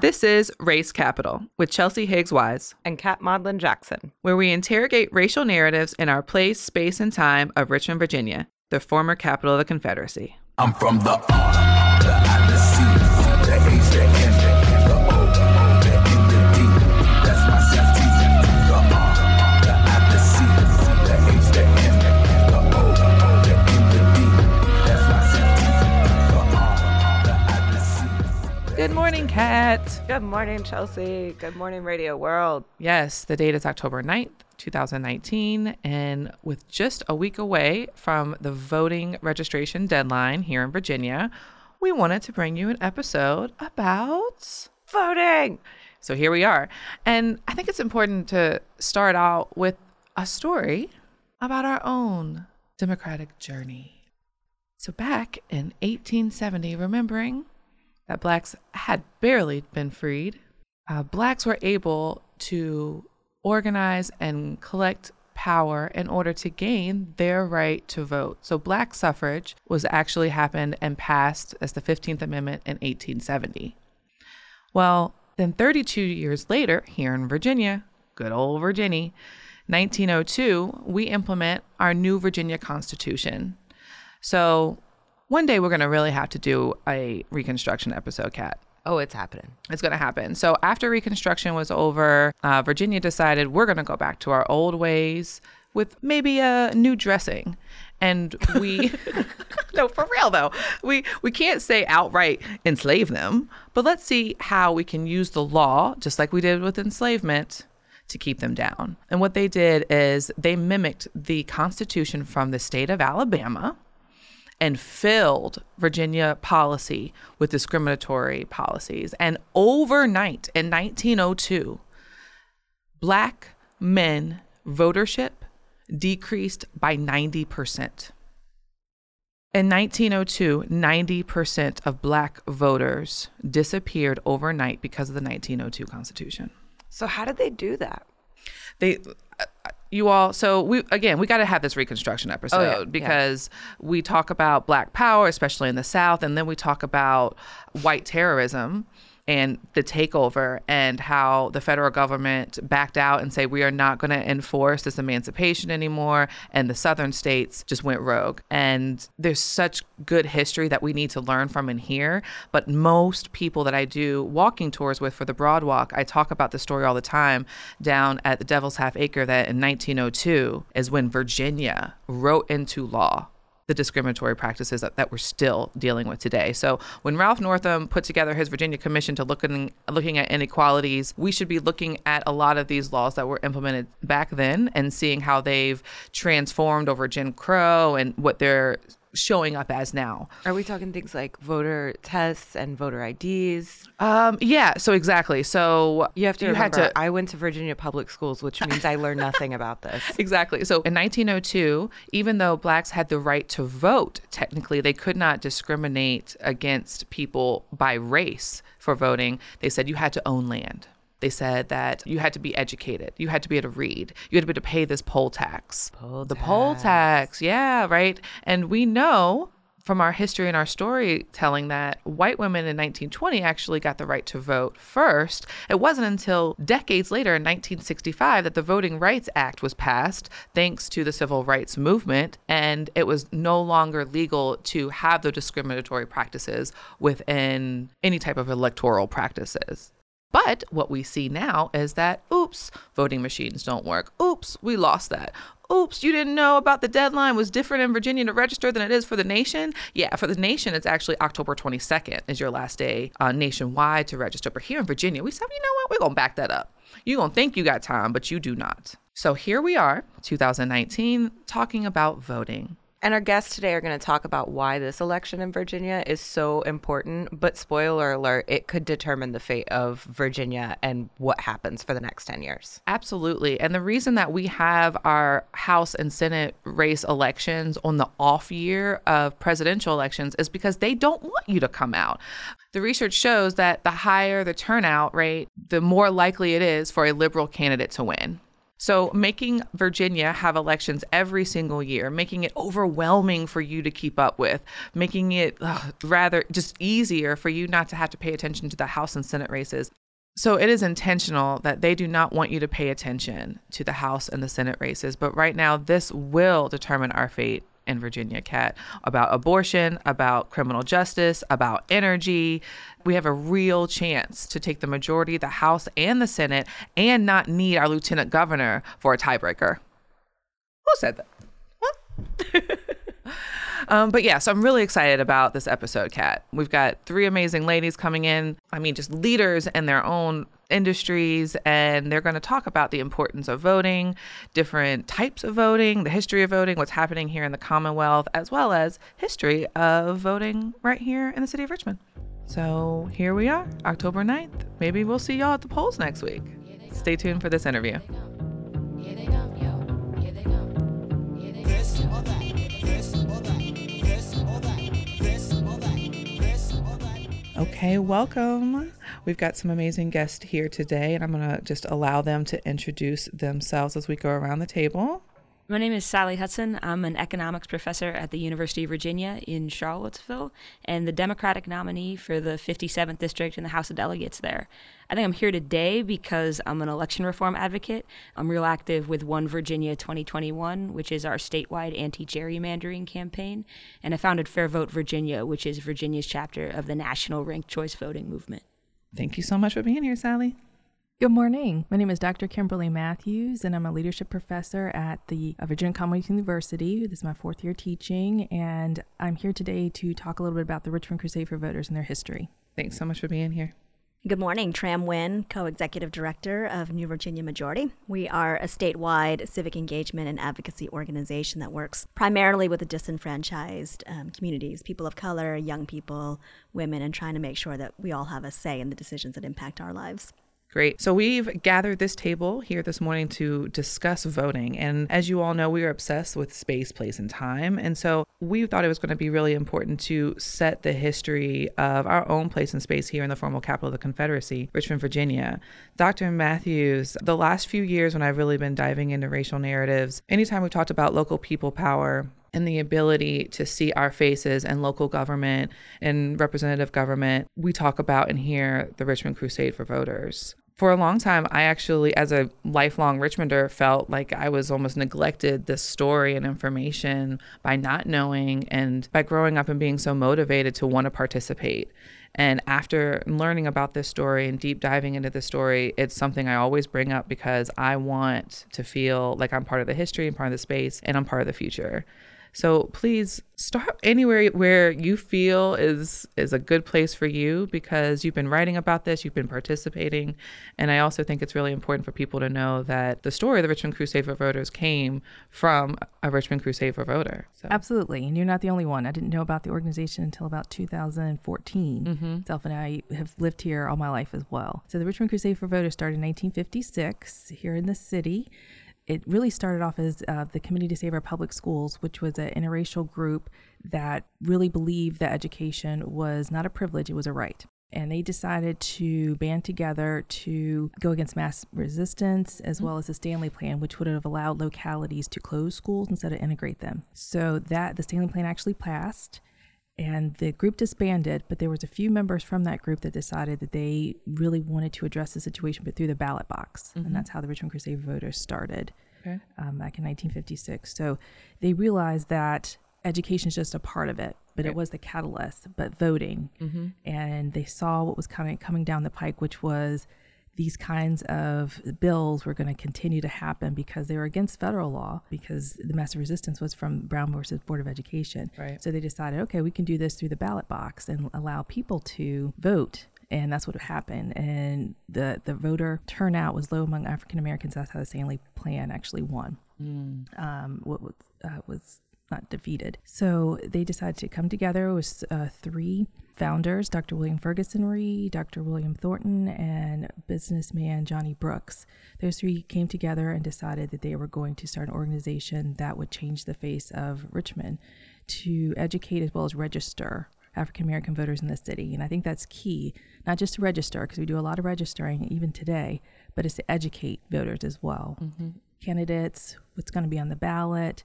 This is Race Capital with Chelsea Higgs Wise, and Kat Maudlin Jackson. where we interrogate racial narratives in our place, space, and time of Richmond, Virginia, the former capital of the Confederacy. I'm from the Good morning, Kat. Good morning, Chelsea. Good morning, Radio World. Yes, the date is October 9th, 2019, and with just a week away from the voting registration deadline here in Virginia, we wanted to bring you an episode about Voting. So here we are. And I think it's important to start out with a story about our own democratic journey. So back in 1870, remembering that blacks had barely been freed, uh, blacks were able to organize and collect power in order to gain their right to vote. So black suffrage was actually happened and passed as the 15th Amendment in 1870. Well, then 32 years later, here in Virginia, good old Virginia, 1902, we implement our new Virginia Constitution. So one day we're going to really have to do a Reconstruction episode, Kat. Oh, it's happening. It's going to happen. So after Reconstruction was over, uh, Virginia decided we're going to go back to our old ways with maybe a new dressing. And we, no, for real though, we we can't say outright enslave them, but let's see how we can use the law, just like we did with enslavement, to keep them down. And what they did is they mimicked the Constitution from the state of Alabama and filled Virginia policy with discriminatory policies. And overnight in 1902, black men votership decreased by 90%. In 1902, 90% of black voters disappeared overnight because of the 1902 Constitution So, how did they do that? they you all so we again we got to have this reconstruction oh, episode yeah, yeah. because we talk about black power especially in the south and then we talk about white terrorism and the takeover and how the federal government backed out and say we are not going to enforce this emancipation anymore and the southern states just went rogue. And there's such good history that we need to learn from in here but most people that i do walking tours with for the broad walk i talk about the story all the time down at the devil's half acre that in 1902 is when virginia wrote into law the discriminatory practices that, that we're still dealing with today. So when Ralph Northam put together his Virginia Commission to look in, looking at inequalities, we should be looking at a lot of these laws that were implemented back then and seeing how they've transformed over Jim Crow and what they're showing up as now. Are we talking things like voter tests and voter IDs? Um, yeah, so exactly. So You have to you remember, to I went to Virginia public schools, which means I learned nothing about this. Exactly. So in 1902, even though blacks had the right to vote, technically they could not discriminate against people by race for voting. They said you had to own land. They said that you had to be educated. You had to be able to read. You had to be able to pay this poll tax. Poll the poll tax. Yeah, right. And we know from our history and our storytelling that white women in 1920 actually got the right to vote first. It wasn't until decades later in 1965 that the Voting Rights Act was passed thanks to the civil rights movement and it was no longer legal to have the discriminatory practices within any type of electoral practices. But what we see now is that, oops, voting machines don't work. Oops, we lost that. Oops, you didn't know about the deadline was different in Virginia to register than it is for the nation. Yeah, for the nation, it's actually October 22nd is your last day uh, nationwide to register. But here in Virginia, we said, you know what, we're going to back that up. You're going to think you got time, but you do not. So here we are, 2019, talking about voting. And our guests today are going to talk about why this election in Virginia is so important. But spoiler alert, it could determine the fate of Virginia and what happens for the next 10 years. Absolutely. And the reason that we have our House and Senate race elections on the off year of presidential elections is because they don't want you to come out. The research shows that the higher the turnout rate, the more likely it is for a liberal candidate to win. So, making Virginia have elections every single year, making it overwhelming for you to keep up with, making it ugh, rather just easier for you not to have to pay attention to the House and Senate races. So, it is intentional that they do not want you to pay attention to the House and the Senate races. But right now, this will determine our fate in Virginia, Kat, about abortion, about criminal justice, about energy. We have a real chance to take the majority, of the House and the Senate, and not need our lieutenant governor for a tiebreaker. Who said that? What? Um, but yeah, so I'm really excited about this episode, Kat. We've got three amazing ladies coming in. I mean, just leaders in their own industries, and they're going to talk about the importance of voting, different types of voting, the history of voting, what's happening here in the Commonwealth, as well as history of voting right here in the city of Richmond. So here we are, October 9th. Maybe we'll see y'all at the polls next week. Stay tuned for this interview. Okay, welcome. We've got some amazing guests here today, and I'm going to just allow them to introduce themselves as we go around the table. My name is Sally Hudson. I'm an economics professor at the University of Virginia in Charlottesville and the Democratic nominee for the 57th District in the House of Delegates there. I think I'm here today because I'm an election reform advocate. I'm real active with One Virginia 2021, which is our statewide anti gerrymandering campaign. And I founded Fair Vote Virginia, which is Virginia's chapter of the national ranked choice voting movement. Thank you so much for being here, Sally. Good morning. My name is Dr. Kimberly Matthews, and I'm a leadership professor at the uh, Virginia Commonwealth University. This is my fourth year teaching, and I'm here today to talk a little bit about the Richmond Crusade for Voters and their history. Thanks so much for being here. Good morning, Tram Nguyen, co executive director of New Virginia Majority. We are a statewide civic engagement and advocacy organization that works primarily with the disenfranchised um, communities, people of color, young people, women, and trying to make sure that we all have a say in the decisions that impact our lives. Great. So we've gathered this table here this morning to discuss voting. And as you all know, we are obsessed with space, place, and time. And so we thought it was going to be really important to set the history of our own place and space here in the formal capital of the Confederacy, Richmond, Virginia. Dr. Matthews, the last few years when I've really been diving into racial narratives, anytime we've talked about local people power, and the ability to see our faces in local government and representative government, we talk about and hear the Richmond Crusade for Voters. For a long time, I actually, as a lifelong Richmonder, felt like I was almost neglected this story and information by not knowing and by growing up and being so motivated to want to participate. And after learning about this story and deep diving into the story, it's something I always bring up because I want to feel like I'm part of the history and part of the space and I'm part of the future. So please start anywhere where you feel is is a good place for you because you've been writing about this, you've been participating, and I also think it's really important for people to know that the story of the Richmond Crusade for Voters came from a Richmond Crusade for Voter. So Absolutely. And you're not the only one. I didn't know about the organization until about 2014. Mm-hmm. Self and I have lived here all my life as well. So the Richmond Crusade for Voters started in 1956 here in the city. It really started off as uh, the Committee to Save Our Public Schools, which was an interracial group that really believed that education was not a privilege, it was a right. And they decided to band together to go against mass resistance as well as the Stanley Plan, which would have allowed localities to close schools instead of integrate them. So that the Stanley Plan actually passed and the group disbanded but there was a few members from that group that decided that they really wanted to address the situation but through the ballot box. And that's how the richmond crusade voters started Okay. um, back in 1956 so they realized that education is just a part of it but it was the catalyst but voting. And they saw what was of coming down the pike which was these kinds of bills were going to continue to happen because they were against federal law because the massive resistance was from Brown versus Board of Education. Right. So they decided, okay, we can do this through the ballot box and allow people to vote. And that's what happened. And the, the voter turnout was low among African Americans. That's how the Stanley Plan actually won. Um, what was, uh, was not defeated. So they decided to come together. It was uh, three founders Dr. William Ferguson Reid, Dr. William Thornton, and businessman Johnny Brooks. Those three came together and decided that they were going to start an organization that would change the face of Richmond to educate as well as register African American voters in the city. And I think that's key, not just to register, because we do a lot of registering even today, but it's to educate voters as well. candidates, what's going to be on the ballot,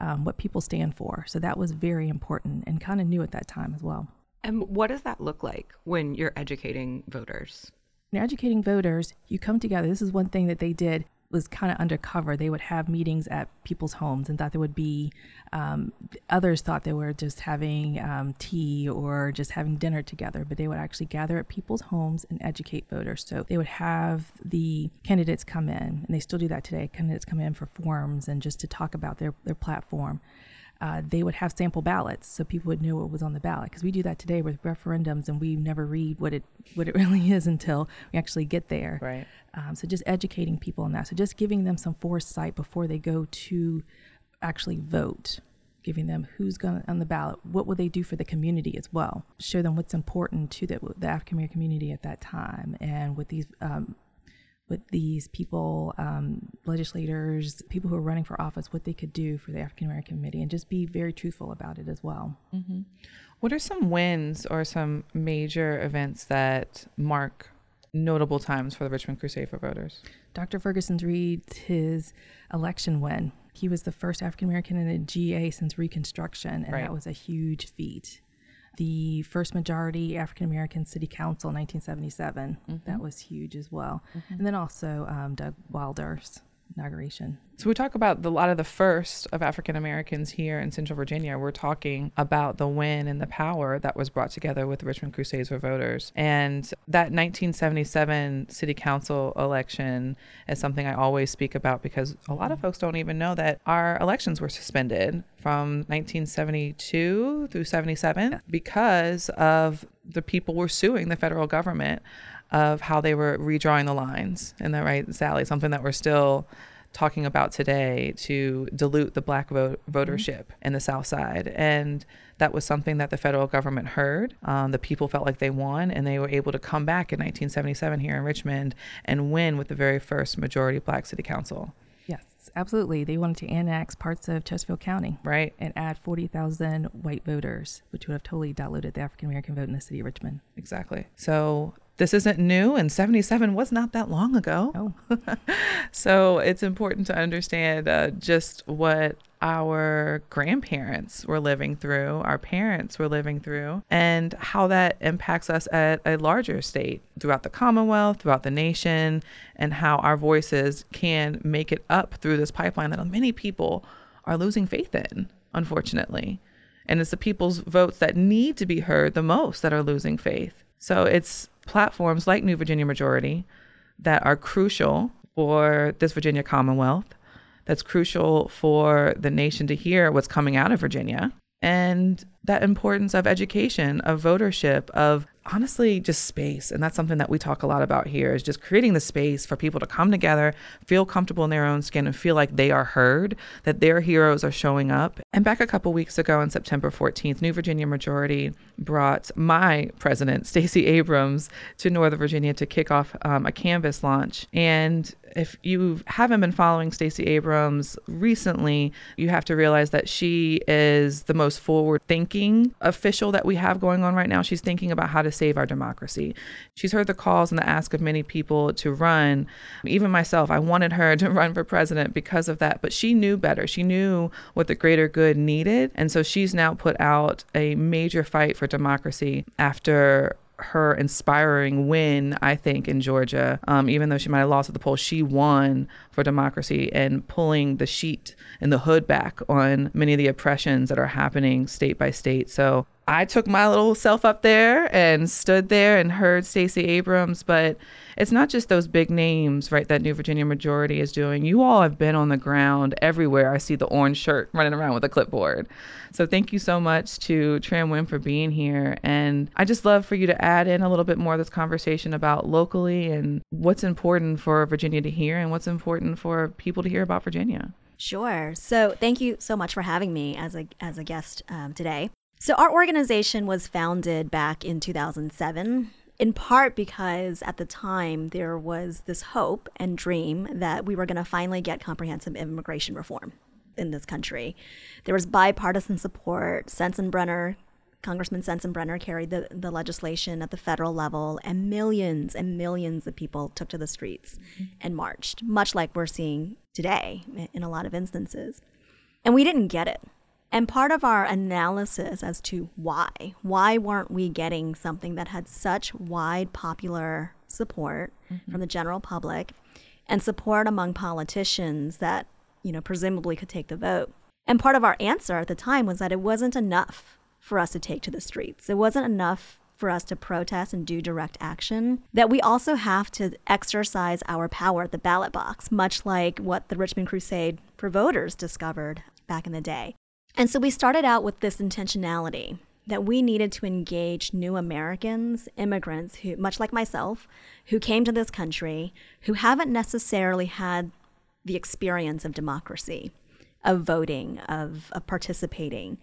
um, what people stand for. So that was very important and kind of new at that time as well. And what does that look like when you're educating voters? When you're educating voters, you come together. This is one thing that they did was kind of undercover. They would have meetings at people's homes and thought there would be um, others thought they were just having um, tea or just having dinner together, but they would actually gather at people's homes and educate voters. So they would have the candidates come in, and they still do that today. Candidates come in for forums and just to talk about their, their platform. Uh, they would have sample ballots so people would know what was on the ballot because we do that today with referendums and we never read what it what it really is until we actually get there Right. um, so just educating people on that. So just giving them some foresight before they go to actually vote, giving them who's going on the ballot, what will they do for the community as well. Show them what's important to the, the African American community at that time, and with these. Um, with these people, um, legislators, people who are running for office, what they could do for the African American community, and just be very truthful about it as well. What are some wins or some major events that mark notable times for the Richmond Crusade for Voters? Dr. Ferguson Reid's his election win. He was the first African American in a GA since Reconstruction, and Right. that was a huge feat. The first majority African American city council in 1977, that was huge as well. And then also um, Doug Wilder's inauguration. So we talk about the, a lot of the first of African Americans here in Central Virginia. We're talking about the win and the power that was brought together with the Richmond Crusades for Voters. And that 1977 city council election is something I always speak about because a lot of folks don't even know that our elections were suspended from 1972 through 77 because of the people were suing the federal government of how they were redrawing the lines. And that right, Sally, something that we're still talking about today to dilute the black vote, votership in the South Side. And that was something that the federal government heard. Um, the people felt like they won, and they were able to come back in 1977 here in Richmond and win with the very first majority black city council. Yes, absolutely. They wanted to annex parts of Chesterfield County. Right. And add 40,000 white voters, which would have totally diluted the African American vote in the city of Richmond. Exactly. So this isn't new, and 77 was not that long ago. So it's important to understand uh, just what our grandparents were living through, our parents were living through, and how that impacts us at a larger state throughout the Commonwealth, throughout the nation, and how our voices can make it up through this pipeline that many people are losing faith in, unfortunately. And it's the people's votes that need to be heard the most that are losing faith. So it's platforms like New Virginia Majority that are crucial for this Virginia Commonwealth, that's crucial for the nation to hear what's coming out of Virginia, and that importance of education, of votership, of honestly just space. And that's something that we talk a lot about here is just creating the space for people to come together, feel comfortable in their own skin, and feel like they are heard, that their heroes are showing up. And back a couple weeks ago on September 14th, New Virginia Majority brought my president, Stacey Abrams, to Northern Virginia to kick off um, a canvas launch. And if you haven't been following Stacey Abrams recently, you have to realize that she is the most forward thinking official that we have going on right now. She's thinking about how to save our democracy. She's heard the calls and the ask of many people to run. Even myself, I wanted her to run for president because of that, but she knew better. She knew what the greater good needed. And so she's now put out a major fight for democracy after her inspiring win, I think, in Georgia. Um, even though she might have lost at the polls, she won for democracy and pulling the sheet and the hood back on many of the oppressions that are happening state by state. So I took my little self up there and stood there and heard Stacey Abrams, but it's not just those big names, right, that New Virginia Majority is doing. You all have been on the ground everywhere. I see the orange shirt running around with a clipboard. So thank you so much to Tram Nguyen for being here. And I just love for you to add in a little bit more of this conversation about locally and what's important for Virginia to hear and what's important for people to hear about Virginia. Sure. So thank you so much for having me as a as a guest um, today. So our organization was founded back in 2007 in part because at the time there was this hope and dream that we were going to finally get comprehensive immigration reform in this country. There was bipartisan support. Sensenbrenner Congressman Sensenbrenner carried the, the legislation at the federal level, and millions and millions of people took to the streets and marched, much like we're seeing today in a lot of instances. And we didn't get it. And part of our analysis as to why, why weren't we getting something that had such wide popular support mm-hmm. from the general public and support among politicians that, you know, presumably could take the vote? And part of our answer at the time was that it wasn't enough for us to take to the streets. It wasn't enough for us to protest and do direct action, that we also have to exercise our power at the ballot box, much like what the Richmond Crusade for Voters discovered back in the day. And so we started out with this intentionality that we needed to engage new Americans, immigrants who, much like myself, who came to this country, who haven't necessarily had the experience of democracy, of voting, of, of participating.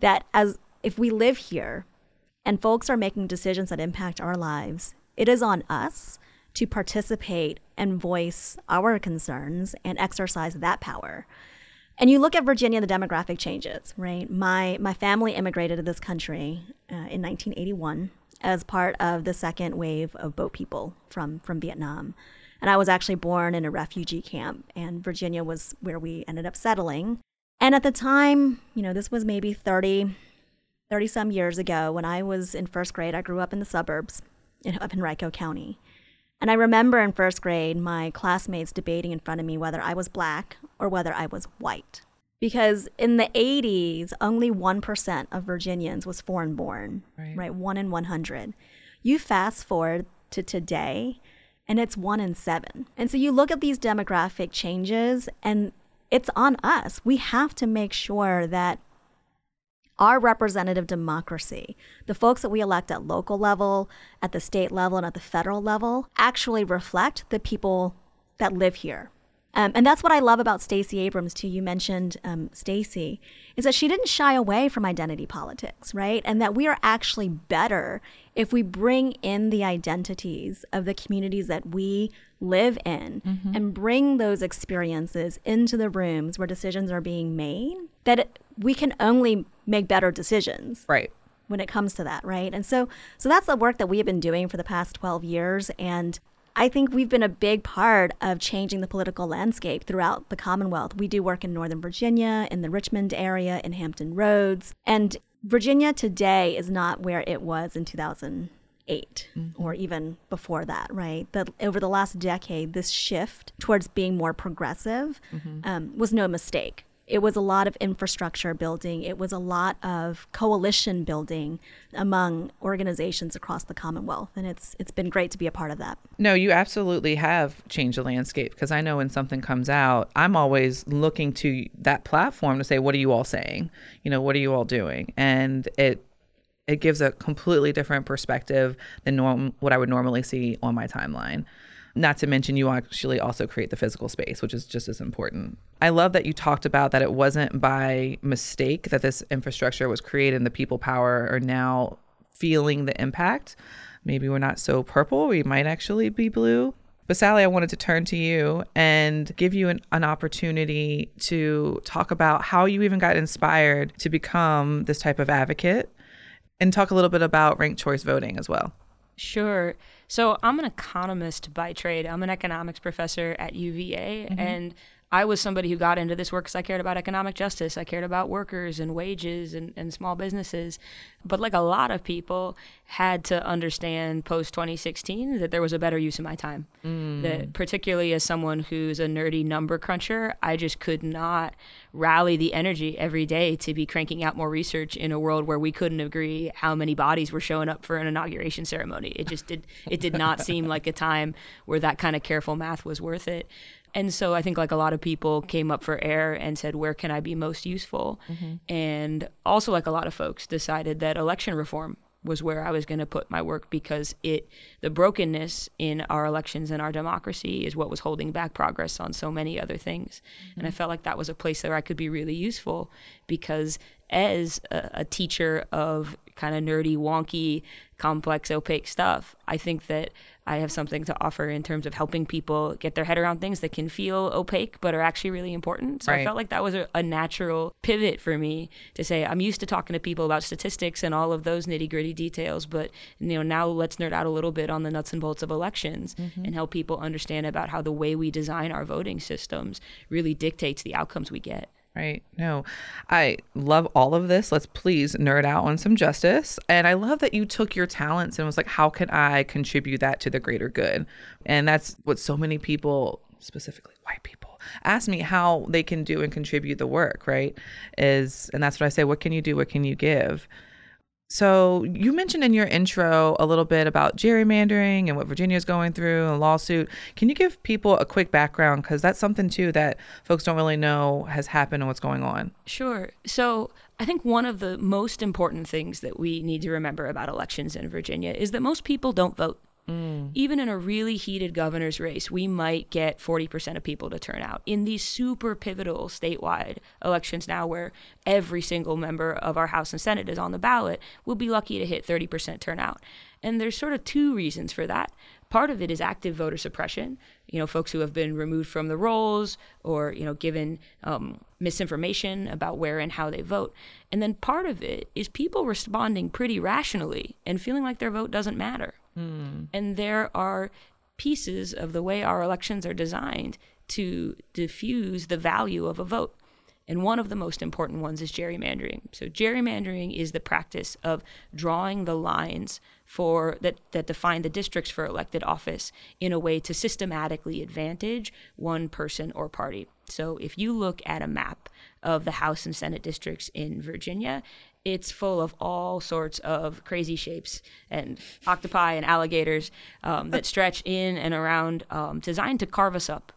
That as if we live here and folks are making decisions that impact our lives, it is on us to participate and voice our concerns and exercise that power. And you look at Virginia, the demographic changes, right? My my family immigrated to this country uh, in 1981 as part of the second wave of boat people from from Vietnam, and I was actually born in a refugee camp, and Virginia was where we ended up settling. And at the time, you know, this was maybe 30, 30 some years ago when I was in first grade. I grew up in the suburbs up in, Henrico County. And I remember in first grade my classmates debating in front of me whether I was black or whether I was white. Because in the 80s, only 1% of Virginians was foreign born, Right. right? One in 100. You fast forward to today, and it's one in seven. And so you look at these demographic changes, and it's on us. We have to make sure that our representative democracy, the folks that we elect at local level, at the state level, and at the federal level, actually reflect the people that live here. Um, and that's what I love about Stacey Abrams too. You mentioned um, Stacey, is that she didn't shy away from identity politics, right? And that we are actually better if we bring in the identities of the communities that we live in and bring those experiences into the rooms where decisions are being made. That we can only make better decisions Right. when it comes to that, right? And so so that's the work that we have been doing for the past 12 years and I think we've been a big part of changing the political landscape throughout the Commonwealth. We do work in Northern Virginia, in the Richmond area, in Hampton Roads, and Virginia today is not where it was in 2008 or even before that, right? That over the last decade, this shift towards being more progressive um, was no mistake. It was a lot of infrastructure building. It was a lot of coalition building among organizations across the Commonwealth, and it's it's been great to be a part of that. No, you absolutely have changed the landscape because I know when something comes out, I'm always looking to that platform to say, what are you all saying? You know, what are you all doing? And it it gives a completely different perspective than norm what I would normally see on my timeline. Not to mention, you actually also create the physical space, which is just as important. I love that you talked about that it wasn't by mistake that this infrastructure was created and the people power are now feeling the impact. Maybe we're not so purple, we might actually be blue. But Sally, I wanted to turn to you and give you an, an opportunity to talk about how you even got inspired to become this type of advocate and talk a little bit about ranked choice voting as well. Sure. So I'm an economist by trade. I'm an economics professor at UVA, mm-hmm. and I was somebody who got into this work because I cared about economic justice. I cared about workers and wages and, and small businesses. But like a lot of people, had to understand post 2016 that there was a better use of my time. Mm. That particularly as someone who's a nerdy number cruncher, I just could not rally the energy every day to be cranking out more research in a world where we couldn't agree how many bodies were showing up for an inauguration ceremony. It just did it did not seem like a time where that kind of careful math was worth it. And so I think like a lot of people came up for air and said, where can I be most useful? Mm-hmm. And also like a lot of folks decided that election reform was where I was going to put my work because it the brokenness in our elections and our democracy is what was holding back progress on so many other things. And I mm-hmm. felt like that was a place where I could be really useful because as a, a teacher of kind of nerdy, wonky, complex, opaque stuff, I think that I have something to offer in terms of helping people get their head around things that can feel opaque but are actually really important. So I felt like that was a, a natural pivot for me to say I'm used to talking to people about statistics and all of those nitty gritty details, but you know now let's nerd out a little bit on the nuts and bolts of elections mm-hmm. and help people understand about how the way we design our voting systems really dictates the outcomes we get. Right. No, I love all of this. Let's please nerd out on some justice. And I love that you took your talents and was like, how can I contribute that to the greater good? And that's what so many people, specifically white people, ask me how they can do and contribute the work, right? Is, and that's what I say, what can you do? What can you give? So you mentioned in your intro a little bit about gerrymandering and what Virginia's going through and lawsuit. Can you give people a quick background because that's something too that folks don't really know has happened and what's going on. Sure. So I think one of the most important things that we need to remember about elections in Virginia is that most people don't vote. Mm. Even in a really heated governor's race, we might get 40% of people to turn out. In these super pivotal statewide elections now, where every single member of our House and Senate is on the ballot, we'll be lucky to hit 30% turnout. And there's sort of two reasons for that. Part of it is active voter suppression. You know, folks who have been removed from the rolls or, you know, given um, misinformation about where and how they vote. And then part of it is people responding pretty rationally and feeling like their vote doesn't matter. And there are pieces of the way our elections are designed to diffuse the value of a vote. And one of the most important ones is gerrymandering. So gerrymandering is the practice of drawing the lines for that, that define the districts for elected office in a way to systematically advantage one person or party. So if you look at a map of the House and Senate districts in Virginia, it's full of all sorts of crazy shapes and octopi and alligators um, that stretch in and around, um, designed to carve us up.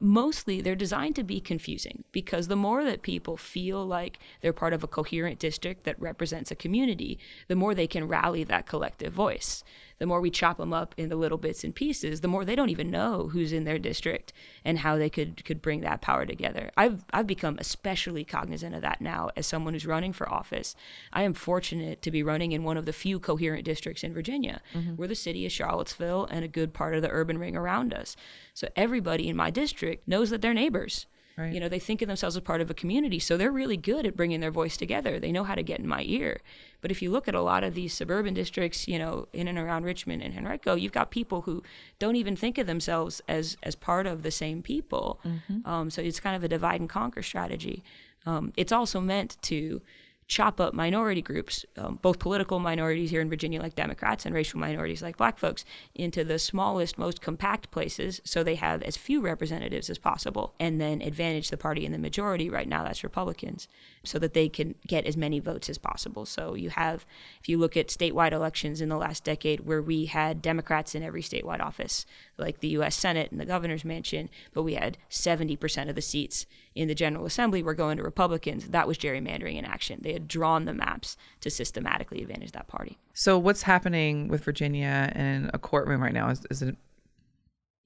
Mostly, they're designed to be confusing because the more that people feel like they're part of a coherent district that represents a community, the more they can rally that collective voice. The more we chop them up into little bits and pieces, the more they don't even know who's in their district and how they could could bring that power together. I've I've become especially cognizant of that now as someone who's running for office. I am fortunate to be running in one of the few coherent districts in Virginia. Mm-hmm. We're the city of Charlottesville and a good part of the urban ring around us. So everybody in my district knows that they're neighbors. Right. You know, they think of themselves as part of a community, so they're really good at bringing their voice together. They know how to get in my ear. But if you look at a lot of these suburban districts, you know, in and around Richmond and Henrico, you've got people who don't even think of themselves as as part of the same people. Um, so it's kind of a divide and conquer strategy. Um, it's also meant to chop up minority groups, um, both political minorities here in Virginia, like Democrats, and racial minorities, like black folks, into the smallest, most compact places so they have as few representatives as possible, and then advantage the party in the majority. Right now, that's Republicans, so that they can get as many votes as possible. So you have, if you look at statewide elections in the last decade, where we had Democrats in every statewide office, like the U.S. Senate and the governor's mansion, but we had 70% of the seats in the General Assembly were going to Republicans. That was gerrymandering in action. They had drawn the maps to systematically advantage that party. So what's happening with Virginia in a courtroom right now? Is, is it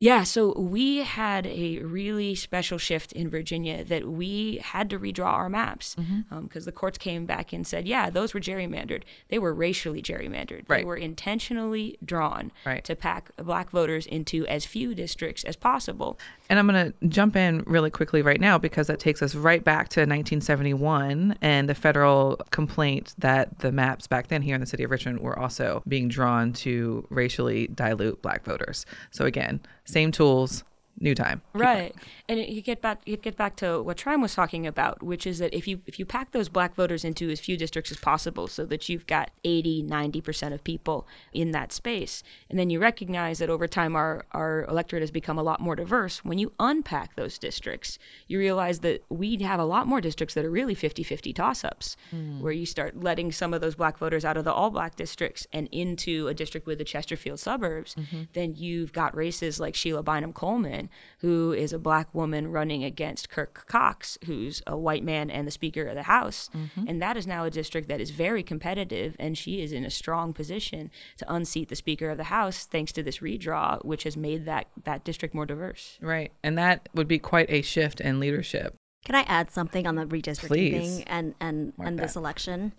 Yeah, so we had a really special shift in Virginia that we had to redraw our maps mm-hmm. um, because the courts came back and said, yeah, those were gerrymandered. They were racially gerrymandered. They were intentionally drawn Right. to pack black voters into as few districts as possible. And I'm going to jump in really quickly right now because that takes us right back to 1971 and the federal complaint that the maps back then here in the city of Richmond were also being drawn to racially dilute black voters. So again, same tools, new time. Right, and it, you get back you get back to what Tram was talking about, which is that if you if you pack those black voters into as few districts as possible, so that you've got 80, 90 percent of people in that space, and then you recognize that over time our our electorate has become a lot more diverse. When you unpack those districts, you realize that we have a lot more districts that are really 50-50 toss-ups, hmm. where you start letting some of those black voters out of the all black districts and into a district with the Chesterfield suburbs. Mm-hmm. Then you've got races like Sheila Bynum Coleman, who is a black woman running against Kirk Cox, who's a white man and the Speaker of the House. Mm-hmm. And that is now a district that is very competitive, and she is in a strong position to unseat the Speaker of the House thanks to this redraw, which has made that, that district more diverse. Right. And that would be quite a shift in leadership. Can I add something on the redistricting Please. thing and and Mark and this election?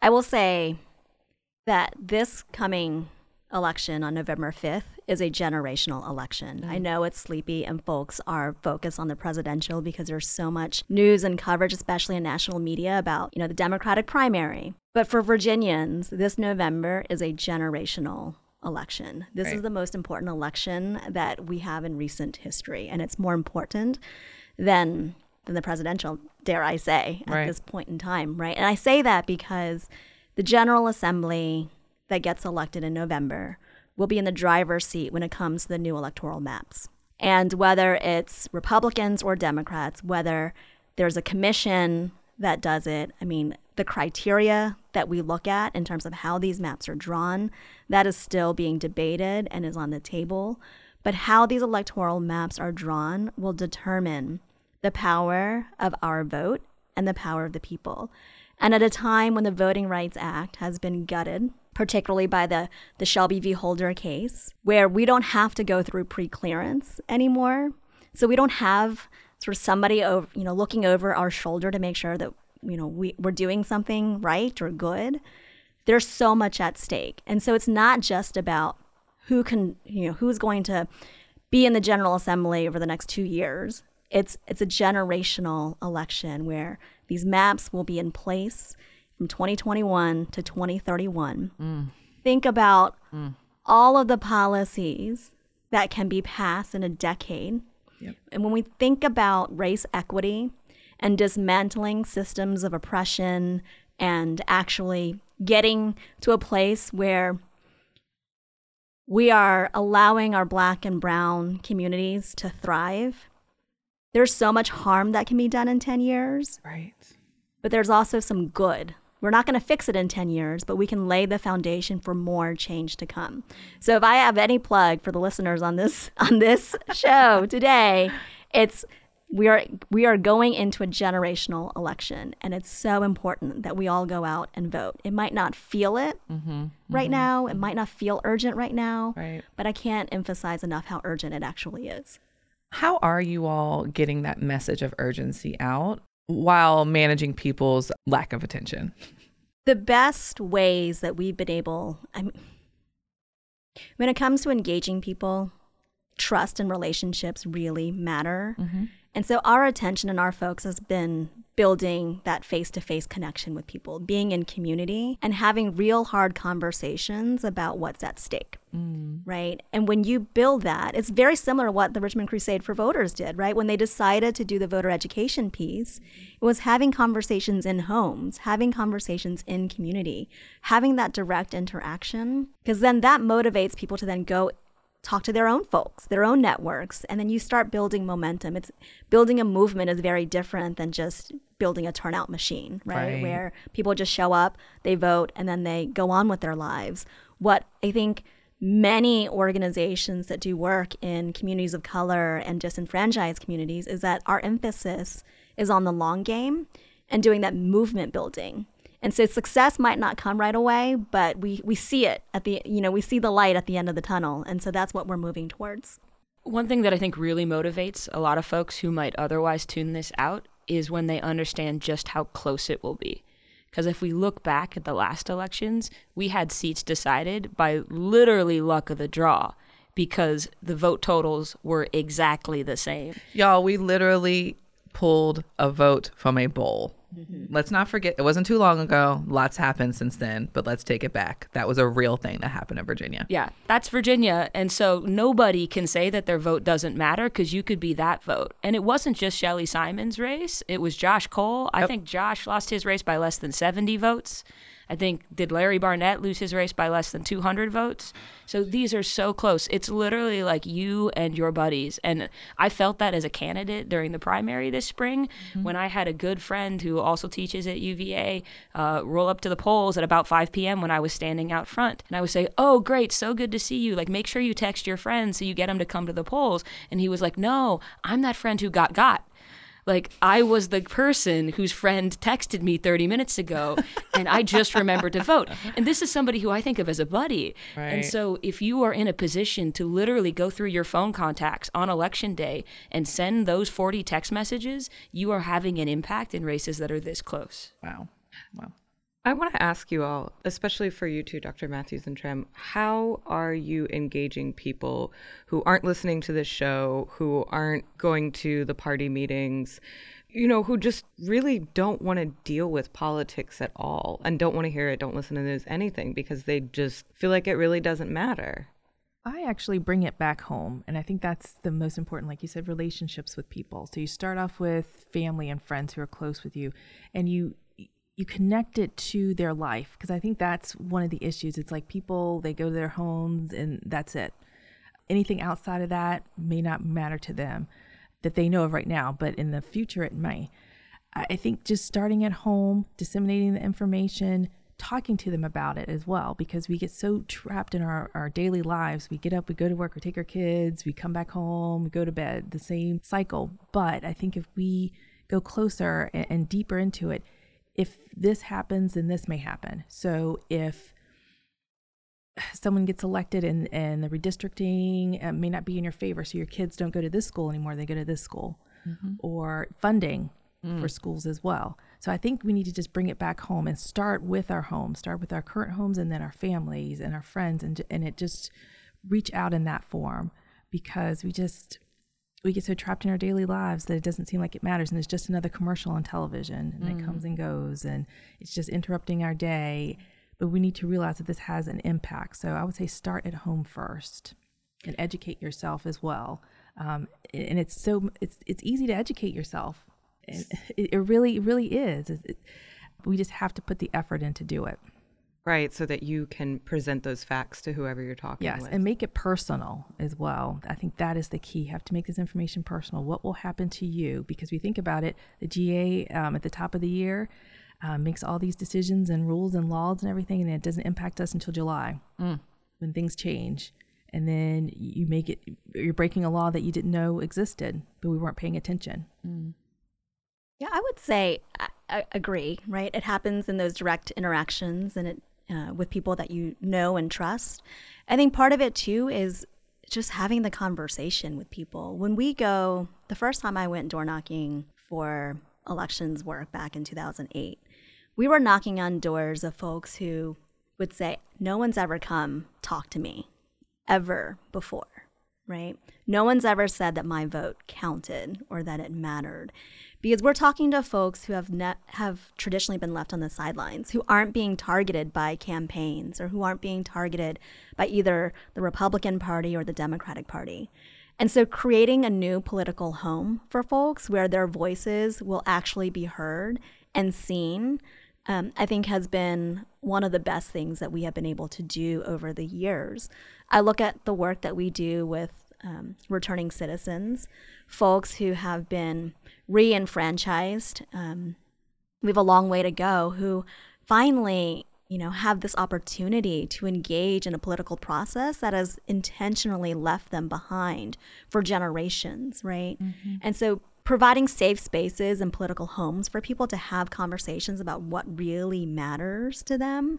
I will say that this coming election on November 5th is a generational election. I mm. know it's sleepy and folks are focused on the presidential because there's so much news and coverage, especially in national media, about, you know, the Democratic primary. But for Virginians, this November is a generational election. This is the most important election that we have in recent history, and it's more important than than the presidential, dare I say, at Right. this point in time, right? And I say that because the General Assembly that gets elected in November will be in the driver's seat when it comes to the new electoral maps. And whether it's Republicans or Democrats, whether there's a commission that does it, I mean, the criteria that we look at in terms of how these maps are drawn, that is still being debated and is on the table. But how these electoral maps are drawn will determine the power of our vote and the power of the people. And at a time when the Voting Rights Act has been gutted, particularly by the, the Shelby v. Holder case, where we don't have to go through pre-clearance anymore. So we don't have sort of somebody over, you know, looking over our shoulder to make sure that, you know, we, we're doing something right or good. There's so much at stake. And so it's not just about who can, you know, who's going to be in the General Assembly over the next two years. It's it's a generational election where these maps will be in place from 2021 to 2031. Mm. Think about mm. all of the policies that can be passed in a decade. And when we think about race equity and dismantling systems of oppression and actually getting to a place where we are allowing our black and brown communities to thrive. There's so much harm that can be done in 10 years, Right. but there's also some good. We're not going to fix it in 10 years, but we can lay the foundation for more change to come. So if I have any plug for the listeners on this on this show today, it's we are we are going into a generational election and it's so important that we all go out and vote. It might not feel it mm-hmm. Mm-hmm. right now, it might not feel urgent right now, Right. but I can't emphasize enough how urgent it actually is. How are you all getting that message of urgency out while managing people's lack of attention? the best ways that we've been able I mean, when it comes to engaging people trust and relationships really matter mm-hmm. And so our attention and our focus has been building that face-to-face connection with people being in community and having real hard conversations about what's at stake mm. right? And when you build that, it's very similar to what the Richmond Crusade for Voters did, right? When they decided to do the voter education piece, it was having conversations in homes, having conversations in community, having that direct interaction, because then that motivates people to then go talk to their own folks, their own networks, and then you start building momentum. It's building a movement is very different than just building a turnout machine, right? Right. Where people just show up, they vote, and then they go on with their lives. What I think many organizations that do work in communities of color and disenfranchised communities is that our emphasis is on the long game and doing that movement building. And so success might not come right away, but we, we see it at the you know, we see the light at the end of the tunnel. And so that's what we're moving towards. One thing that I think really motivates a lot of folks who might otherwise tune this out is when they understand just how close it will be. Because if we look back at the last elections, we had seats decided by literally luck of the draw because the vote totals were exactly the same. Y'all, we literally pulled a vote from a bowl. Mm-hmm. Let's not forget, it wasn't too long ago. Lots happened since then, but let's take it back. That was a real thing that happened in Virginia. Yeah, that's Virginia. And so nobody can say that their vote doesn't matter because you could be that vote. And it wasn't just Shelly Simonds' race, it was Josh Cole. I think Josh lost his race by less than 70 votes. I think, did Larry Barnett lose his race by less than 200 votes? So these are so close. It's literally like you and your buddies. And I felt that as a candidate during the primary this spring when I had a good friend who also teaches at UVA uh, roll up to the polls at about 5 p.m. when I was standing out front. And I would say, Oh, great, so good to see you. Like, make sure you text your friends so you get them to come to the polls. And he was like, No, I'm that friend who got got. Like I was the person whose friend texted me 30 minutes ago and I just remembered to vote. And this is somebody who I think of as a buddy. Right. And so if you are in a position to literally go through your phone contacts on election day and send those 40 text messages, you are having an impact in races that are this close. Wow. Wow. I want to ask you all, especially for you two, Dr. Matthews and Tram, how are you engaging people who aren't listening to this show, who aren't going to the party meetings, you know, who just really don't want to deal with politics at all and don't want to hear it, don't listen to news, anything, because they just feel like it really doesn't matter? I actually bring it back home. And I think that's the most important, like you said, relationships with people. So you start off with family and friends who are close with you, and you you connect it to their life because I think that's one of the issues. It's like people they go to their homes and that's it. Anything outside of that may not matter to them that they know of right now, but in the future it may. I think just starting at home, disseminating the information, talking to them about it as well, because we get so trapped in our, our daily lives. We get up, we go to work, we take our kids, we come back home, we go to bed, the same cycle. But I think if we go closer and, and deeper into it, if this happens, then this may happen. So if someone gets elected and, and the redistricting uh, may not be in your favor, so your kids don't go to this school anymore, they go to this school, or funding for schools as well. So I think we need to just bring it back home and start with our homes, start with our current homes, and then our families and our friends, and and it just reach out in that form because we just we get so trapped in our daily lives that it doesn't seem like it matters and it's just another commercial on television and it comes and goes and it's just interrupting our day. But we need to realize that this has an impact. So i would say start at home first and educate yourself as well. Um, and it's so it's it's easy to educate yourself. It, it really really is. It- we just have to put the effort in to do it Right, so that you can present those facts to whoever you're talking Yes, with. and make it personal as well. I think that is the key. You have to make this information personal. What will happen to you? Because we think about it, the GA um, at the top of the year uh, makes all these decisions and rules and laws and everything, and it doesn't impact us until July when things change. And then you make it, you're breaking a law that you didn't know existed, but we weren't paying attention. Yeah, I would say I, I agree. Right, it happens in those direct interactions and it uh, with people that you know and trust. I think part of it too is just having the conversation with people. When we go, the first time I went door knocking for elections work back in 2008, we were knocking on doors of folks who would say, "No one's ever come talk to me ever before." Right? No one's ever said that my vote counted or that it mattered. Because we're talking to folks who have ne- have traditionally been left on the sidelines, who aren't being targeted by campaigns or who aren't being targeted by either the Republican Party or the Democratic Party. And so creating a new political home for folks where their voices will actually be heard and seen um, I think has been one of the best things that we have been able to do over the years. I look at the work that we do with um, returning citizens, folks who have been re enfranchised. Um, we have a long way to go who finally you know have this opportunity to engage in a political process that has intentionally left them behind for generations right and so providing safe spaces and political homes for people to have conversations about what really matters to them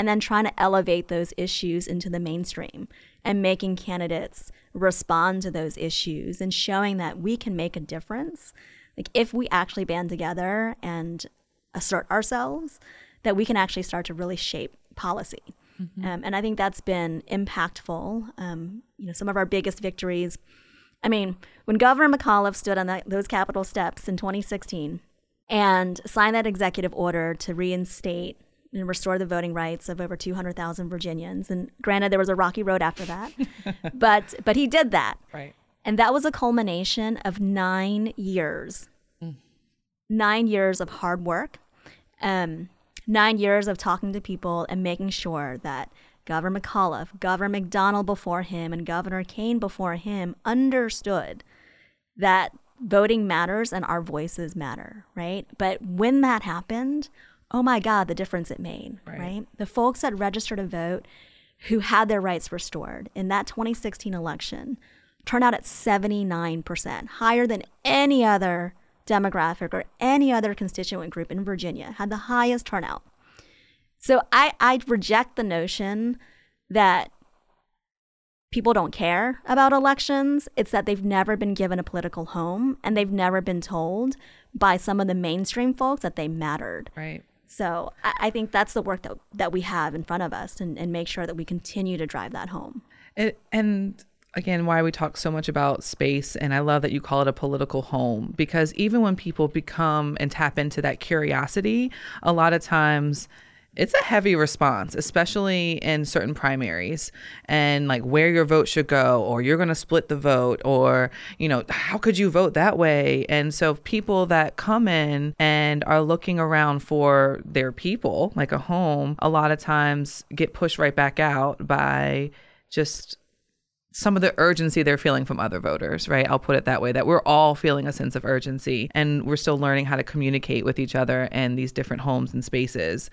and then trying to elevate those issues into the mainstream and making candidates respond to those issues and showing that we can make a difference. Like if we actually band together and assert ourselves that we can actually start to really shape policy. Um, and i think that's been impactful. Um, you know some of our biggest victories i mean when governor mcauliffe stood on that, those capitol steps in 2016 and signed that executive order to reinstate and restore the voting rights of over 200,000 Virginians. And granted, there was a rocky road after that, but but he did that. Right. And that was a culmination of nine years, nine years of hard work, um, nine years of talking to people and making sure that Governor McAuliffe, Governor McDonnell before him, and Governor Kaine before him understood that voting matters and our voices matter, right? But when that happened, oh my God, the difference it made, right? The folks that registered to vote who had their rights restored in that 2016 election turned out at 79%, higher than any other demographic or any other constituent group in Virginia, had the highest turnout. So I, I reject the notion that people don't care about elections. It's that they've never been given a political home and they've never been told by some of the mainstream folks that they mattered. Right. So I, I think that's the work that, that we have in front of us and, and make sure that we continue to drive that home. It, and again, why we talk so much about space, and I love that you call it a political home because even when people become and tap into that curiosity, a lot of times it's a heavy response, especially in certain primaries and like where your vote should go, or you're going to split the vote, or, you know, how could you vote that way? And so people that come in and are looking around for their people, like a home, a lot of times get pushed right back out by just some of the urgency they're feeling from other voters, right? I'll put it that way that we're all feeling a sense of urgency and we're still learning how to communicate with each other in these different homes and spaces.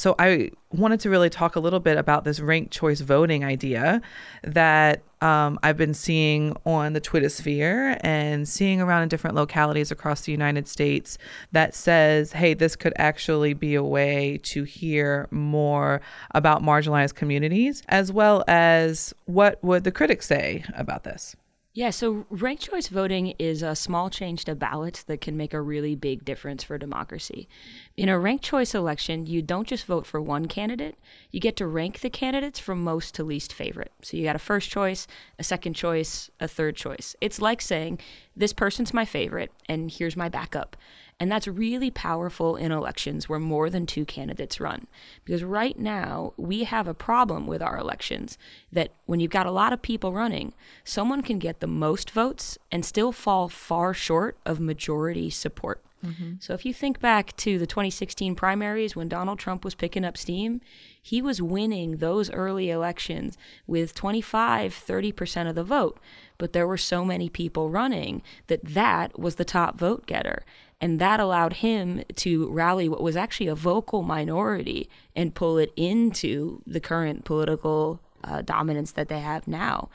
So I wanted to really talk a little bit about this ranked choice voting idea that um, I've been seeing on the Twitter sphere and seeing around in different localities across the United States that says, hey, this could actually be a way to hear more about marginalized communities, as well as what would the critics say about this? Yeah, so ranked choice voting is a small change to ballots that can make a really big difference for democracy. In a ranked choice election, you don't just vote for one candidate, you get to rank the candidates from most to least favorite. So you got a first choice, a second choice, a third choice. It's like saying, this person's my favorite, and here's my backup. And that's really powerful in elections where more than two candidates run. Because right now, we have a problem with our elections that when you've got a lot of people running, someone can get the most votes and still fall far short of majority support. Mm-hmm. So if you think back to the 2016 primaries when Donald Trump was picking up steam, he was winning those early elections with 25, 30% of the vote. But there were so many people running that that was the top vote getter. And that allowed him to rally what was actually a vocal minority and pull it into the current political uh, dominance that they have now.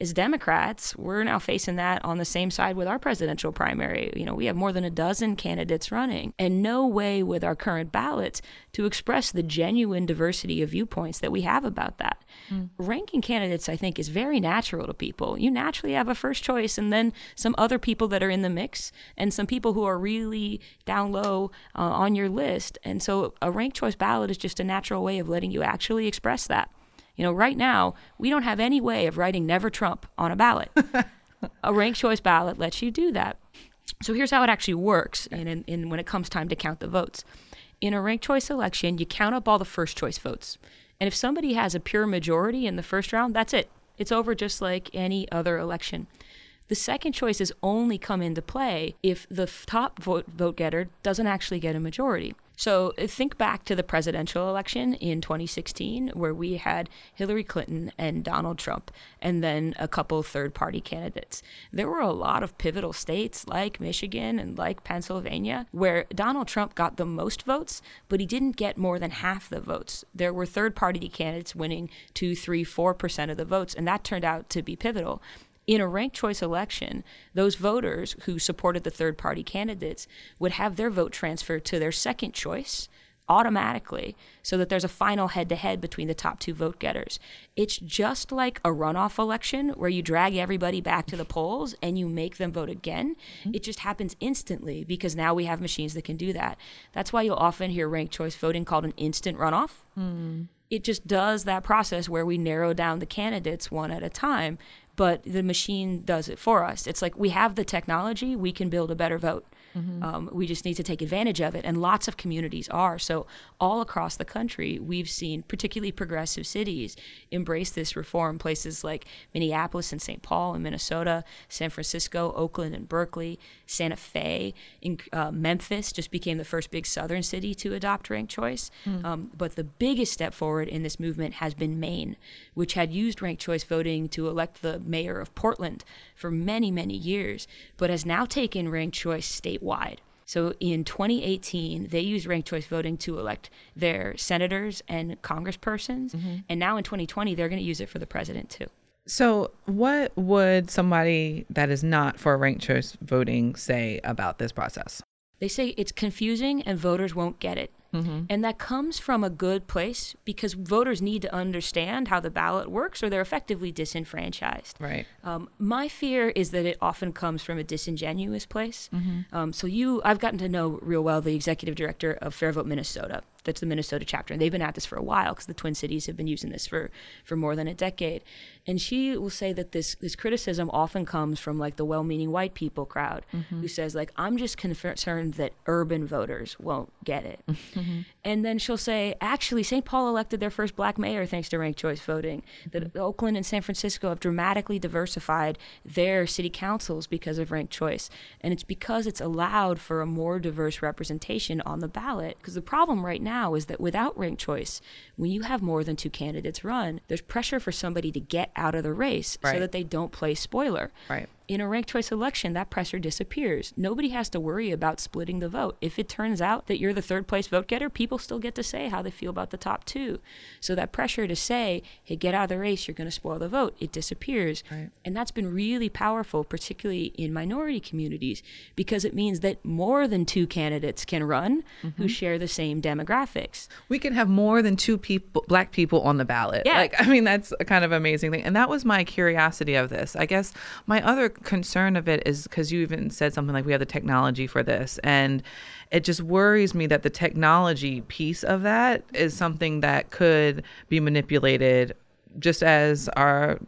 As Democrats, we're now facing that on the same side with our presidential primary. You know, we have more than a dozen candidates running, and no way with our current ballots to express the genuine diversity of viewpoints that we have about that. Ranking candidates, I think, is very natural to people. You naturally have a first choice, and then some other people that are in the mix, and some people who are really down low uh, on your list. And so, a ranked choice ballot is just a natural way of letting you actually express that. You know, right now, we don't have any way of writing never Trump on a ballot. a ranked choice ballot lets you do that. So here's how it actually works in, in, in when it comes time to count the votes. In a ranked choice election, you count up all the first choice votes. And if somebody has a pure majority in the first round, that's it. It's over just like any other election. The second choices only come into play if the f- top vote, vote getter doesn't actually get a majority. So uh, think back to the presidential election in 2016, where we had Hillary Clinton and Donald Trump, and then a couple third party candidates. There were a lot of pivotal states like Michigan and like Pennsylvania where Donald Trump got the most votes, but he didn't get more than half the votes. There were third party candidates winning two, three, four percent of the votes, and that turned out to be pivotal in a ranked choice election, those voters who supported the third party candidates would have their vote transferred to their second choice automatically so that there's a final head to head between the top two vote getters. It's just like a runoff election where you drag everybody back to the polls and you make them vote again. Mm-hmm. It just happens instantly because now we have machines that can do that. That's why you'll often hear ranked choice voting called an instant runoff hmm. it just does that process where we narrow down the candidates one at a time, but the machine does it for us. It's like we have the technology, we can build a better vote. Um, we just need to take advantage of it, and lots of communities are. So, all across the country, we've seen particularly progressive cities embrace this reform. Places like Minneapolis and St. Paul in Minnesota, San Francisco, Oakland and Berkeley, Santa Fe, in, uh, Memphis just became the first big southern city to adopt ranked choice. Um, but the biggest step forward in this movement has been Maine, which had used ranked choice voting to elect the mayor of Portland for many, many years, but has now taken ranked choice statewide. So in 2018, they used ranked choice voting to elect their senators and congresspersons. Mm-hmm. And now in 2020, they're going to use it for the president too. So, what would somebody that is not for ranked choice voting say about this process? They say it's confusing and voters won't get it. And that comes from a good place because voters need to understand how the ballot works or they're effectively disenfranchised. Right. Um, my fear is that it often comes from a disingenuous place. Um, so you, I've gotten to know real well the executive director of Fair Vote Minnesota. That's the Minnesota chapter, and they've been at this for a while because the Twin Cities have been using this for for more than a decade. And she will say that this this criticism often comes from like the well-meaning white people crowd mm-hmm. who says like I'm just concerned that urban voters won't get it. Mm-hmm. And then she'll say, actually, St. Paul elected their first black mayor thanks to ranked choice voting. That mm-hmm. Oakland and San Francisco have dramatically diversified their city councils because of ranked choice. And it's because it's allowed for a more diverse representation on the ballot. Because the problem right now is that without ranked choice, when you have more than two candidates run, there's pressure for somebody to get out of the race so that they don't play spoiler. Right. In a ranked choice election, that pressure disappears. Nobody has to worry about splitting the vote. If it turns out that you're the third place vote getter, people still get to say how they feel about the top two. So that pressure to say, hey, get out of the race, you're going to spoil the vote, it disappears. Right. And that's been really powerful, particularly in minority communities, because it means that more than two candidates can run who mm-hmm. share the same demographics. we can have more than two people black people on the ballot Yeah. like i mean that's a kind of amazing thing and that was my curiosity of this i guess my other concern of it is because you even said something like we have the technology for this and it just worries me that the technology piece of that is something that could be manipulated just as our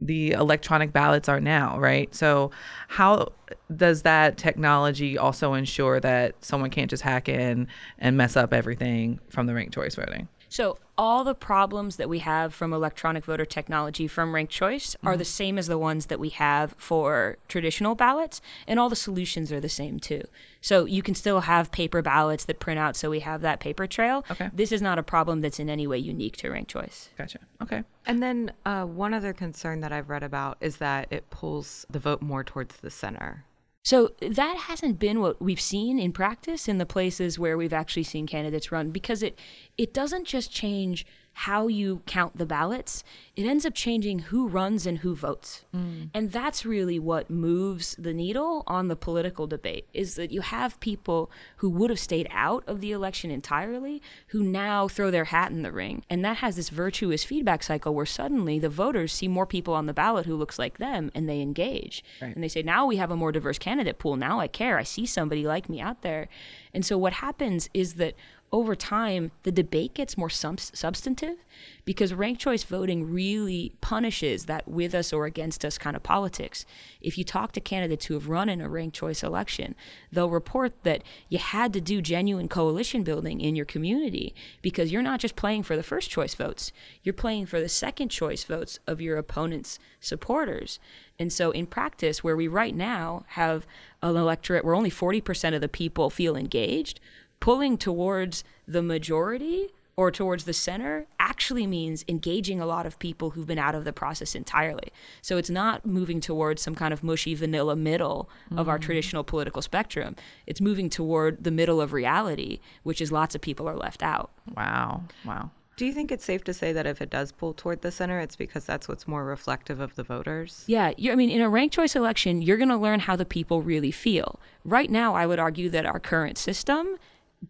the electronic ballots are now, right? So, how does that technology also ensure that someone can't just hack in and mess up everything from the ranked choice voting? So all the problems that we have from electronic voter technology from ranked choice are the same as the ones that we have for traditional ballots, and all the solutions are the same too. So you can still have paper ballots that print out, so we have that paper trail. Okay. This is not a problem that's in any way unique to ranked choice. Gotcha. Okay. And then uh, one other concern that I've read about is that it pulls the vote more towards the center. So that hasn't been what we've seen in practice in the places where we've actually seen candidates run because it it doesn't just change how you count the ballots, it ends up changing who runs and who votes. Mm. And that's really what moves the needle on the political debate is that you have people who would have stayed out of the election entirely who now throw their hat in the ring. And that has this virtuous feedback cycle where suddenly the voters see more people on the ballot who looks like them and they engage. Right. And they say, now we have a more diverse candidate pool. Now I care. I see somebody like me out there. And so what happens is that over time, the debate gets more sub- substantive because ranked choice voting really punishes that with us or against us kind of politics. If you talk to candidates who have run in a ranked choice election, they'll report that you had to do genuine coalition building in your community because you're not just playing for the first choice votes, you're playing for the second choice votes of your opponent's supporters. And so, in practice, where we right now have an electorate where only 40% of the people feel engaged, pulling towards the majority or towards the center actually means engaging a lot of people who've been out of the process entirely. So it's not moving towards some kind of mushy vanilla middle of our mm. traditional political spectrum. It's moving toward the middle of reality, which is lots of people are left out. Wow. Wow. Do you think it's safe to say that if it does pull toward the center, it's because that's what's more reflective of the voters? Yeah, you I mean, in a ranked choice election, you're going to learn how the people really feel. Right now, I would argue that our current system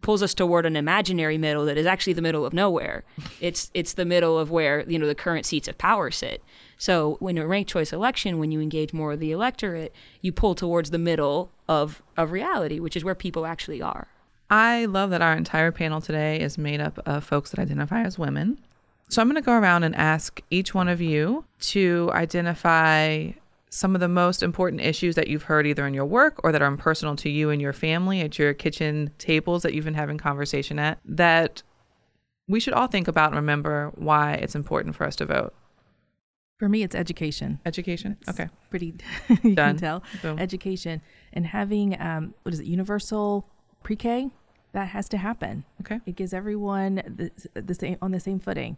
pulls us toward an imaginary middle that is actually the middle of nowhere. It's it's the middle of where you know the current seats of power sit. So in a ranked choice election, when you engage more of the electorate, you pull towards the middle of of reality, which is where people actually are. I love that our entire panel today is made up of folks that identify as women. So I'm going to go around and ask each one of you to identify some of the most important issues that you've heard either in your work or that are personal to you and your family at your kitchen tables that you've been having conversation at that we should all think about and remember why it's important for us to vote. For me, it's education. Education. It's Okay. Pretty, you Done. can tell. Boom. Education and having, um, what is it, universal pre K? That has to happen. Okay. It gives everyone the, the same on the same footing.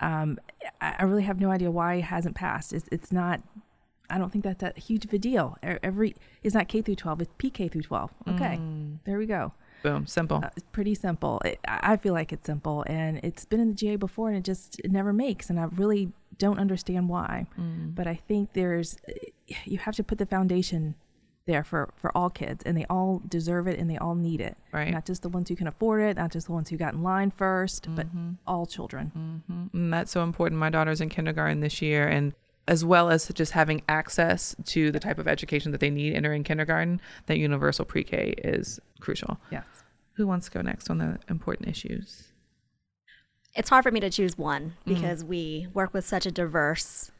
Um, I, I really have no idea why it hasn't passed. It's, it's not. I don't think that's that huge of a deal. Every is not K through twelve. It's PK through twelve. Okay, mm. there we go. Boom. Simple. Uh, it's pretty simple. It, I feel like it's simple, and it's been in the GA before, and it just it never makes, and I really don't understand why. Mm. But I think there's eh, you have to put the foundation there for for all kids, and they all deserve it, and they all need it. Right. Not just the ones who can afford it, not just the ones who got in line 1st but mm-hmm. all children. Mm-hmm. And that's so important. My daughter's in kindergarten this year, and as well as just having access to the type of education that they need entering kindergarten, that universal pre K is crucial. Yes. Who wants to go next on the important issues? It's hard for me to choose one mm. because we work with such a diverse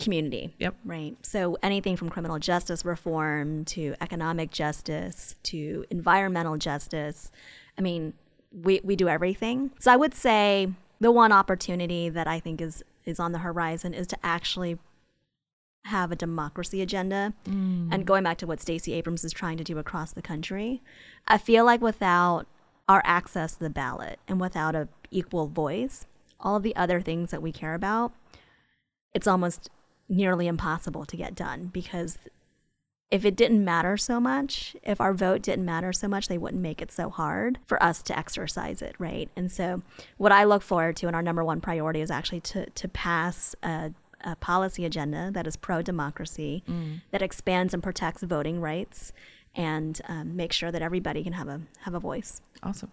community. Yep. Right. So anything from criminal justice reform to economic justice to environmental justice. I mean, we, we do everything. So I would say the one opportunity that I think is is on the horizon is to actually have a democracy agenda. Mm. And going back to what Stacey Abrams is trying to do across the country, I feel like without our access to the ballot and without a equal voice, all of the other things that we care about, it's almost nearly impossible to get done because if it didn't matter so much, if our vote didn't matter so much, they wouldn't make it so hard for us to exercise it, right? And so, what I look forward to, and our number one priority, is actually to to pass a, a policy agenda that is pro democracy, that expands and protects voting rights, and um, make sure that everybody can have a have a voice. Awesome.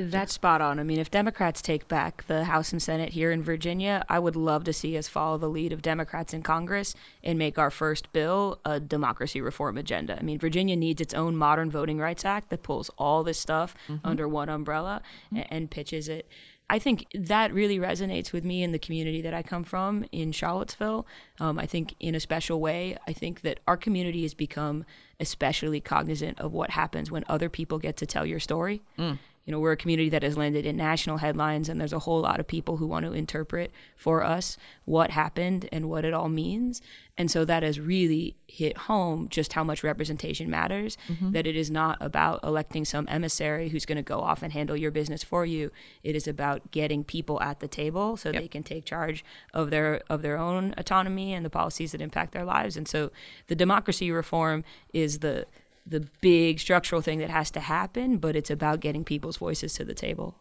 That's spot on. I mean, if Democrats take back the House and Senate here in Virginia, I would love to see us follow the lead of Democrats in Congress and make our first bill a democracy reform agenda. I mean, Virginia needs its own modern Voting Rights Act that pulls all this stuff mm-hmm. under one umbrella mm-hmm. a- and pitches it. I think that really resonates with me in the community that I come from in Charlottesville. Um, I think in a special way, I think that our community has become especially cognizant of what happens when other people get to tell your story. Mm. You know, we're a community that has landed in national headlines, and there's a whole lot of people who want to interpret for us what happened and what it all means. And so that has really hit home just how much representation matters. Mm-hmm. That it is not about electing some emissary who's going to go off and handle your business for you. It is about getting people at the table so they can take charge of their of their own autonomy and the policies that impact their lives. And so the democracy reform is the the big structural thing that has to happen, but it's about getting people's voices to the table.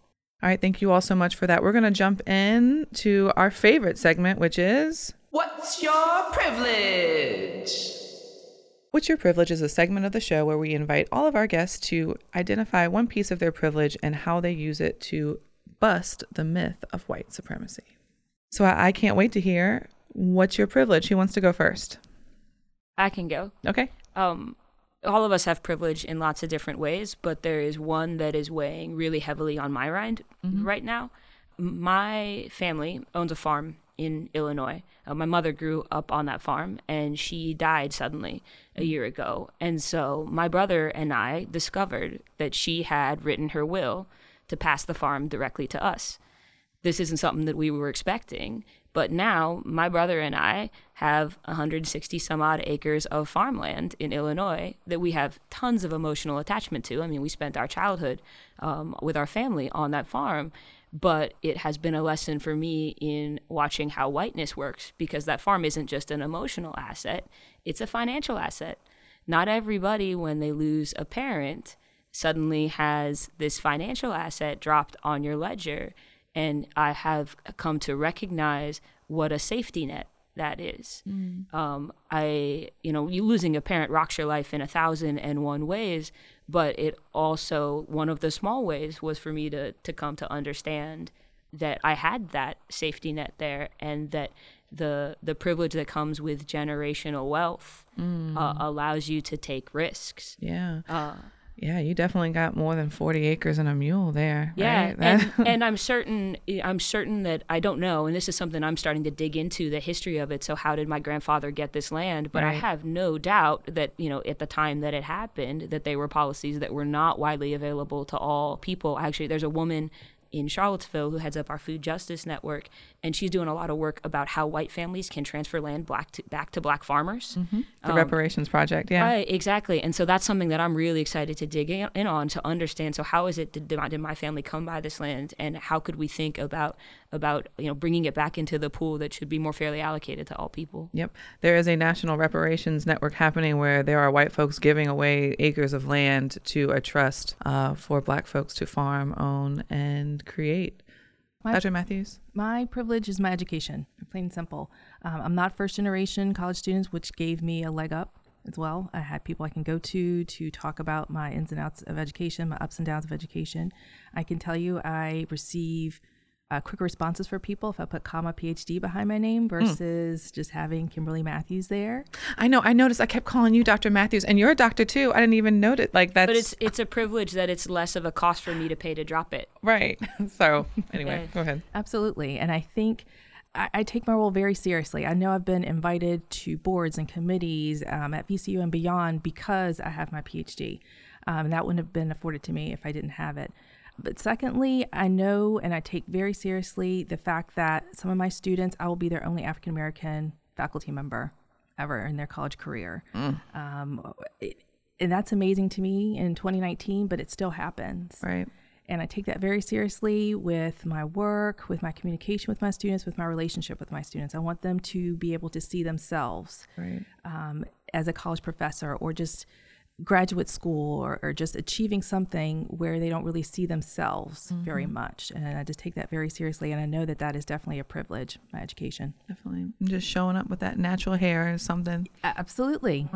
All right, thank you all so much for that. We're going to jump in to our favorite segment, which is What's your privilege? What's Your Privilege is a segment of the show where we invite all of our guests to identify one piece of their privilege and how they use it to bust the myth of white supremacy. So I, I can't wait to hear what's your privilege. Who wants to go first? I can go. Okay. um, all of us have privilege in lots of different ways, but there is one that is weighing really heavily on my mind right now. My family owns a farm in Illinois. Uh, my mother grew up on that farm and she died suddenly a year ago. And so my brother and I discovered that she had written her will to pass the farm directly to us this isn't something that we were expecting. But now my brother and I have 160 some odd acres of farmland in Illinois that we have tons of emotional attachment to. I mean, we spent our childhood um, with our family on that farm. But it has been a lesson for me in watching how whiteness works because that farm isn't just an emotional asset, it's a financial asset. Not everybody, when they lose a parent, suddenly has this financial asset dropped on your ledger and I have come to recognize what a safety net that is. Um, I, you know, you losing a parent rocks your life in a thousand and one ways, but it also one of the small ways was for me to to come to understand that I had that safety net there, and that the the privilege that comes with generational wealth uh, allows you to take risks. Yeah. Uh, Yeah, you definitely got more than 40 acres and a mule there. Yeah, right? and, and I'm certain I'm certain that I don't know, and this is something I'm starting to dig into the history of it. So how did my grandfather get this land? But I have no doubt that you know at the time that it happened that they were policies that were not widely available to all people. Actually, there's a woman in Charlottesville who heads up our food justice network, and she's doing a lot of work about how white families can transfer land black to, back to black farmers. Mm-hmm. the um, reparations project. Yeah. Right, exactly. And so that's something that I'm really excited to dig in, in on to understand. So how is it did, did my family come by this land, and how could we think about about you know bringing it back into the pool that should be more fairly allocated to all people? Yep. There is a national reparations network happening where there are white folks giving away acres of land to a trust uh, for black folks to farm, own, and create. My- Dr. Matthews? My privilege is my education, plain and simple. Um, I'm not first generation college students, which gave me a leg up as well. I had people I can go to to talk about my ins and outs of education, my ups and downs of education. I can tell you I receive uh, quick responses for people if I put comma PhD behind my name versus just having Kimberly Matthews there. I know. I noticed. I kept calling you Dr. Matthews, and you're a doctor too. I didn't even notice. Like that. But it's it's a privilege that it's less of a cost for me to pay to drop it. right. So anyway, Yeah. go ahead. Absolutely. And I think I, I take my role very seriously. I know I've been invited to boards and committees um, at VCU and beyond because I have my PhD. Um, and that wouldn't have been afforded to me if I didn't have it. But secondly, I know and I take very seriously the fact that some of my students, I will be their only African American faculty member ever in their college career. Um, it, and that's amazing to me in 2019, but it still happens. Right. And I take that very seriously with my work, with my communication with my students, with my relationship with my students. I want them to be able to see themselves Right. um, as a college professor or just graduate school or, or just achieving something where they don't really see themselves very mm-hmm. much. And I just take that very seriously. And I know that that is definitely a privilege, my education. Definitely. Just showing up with that natural hair is something. Absolutely.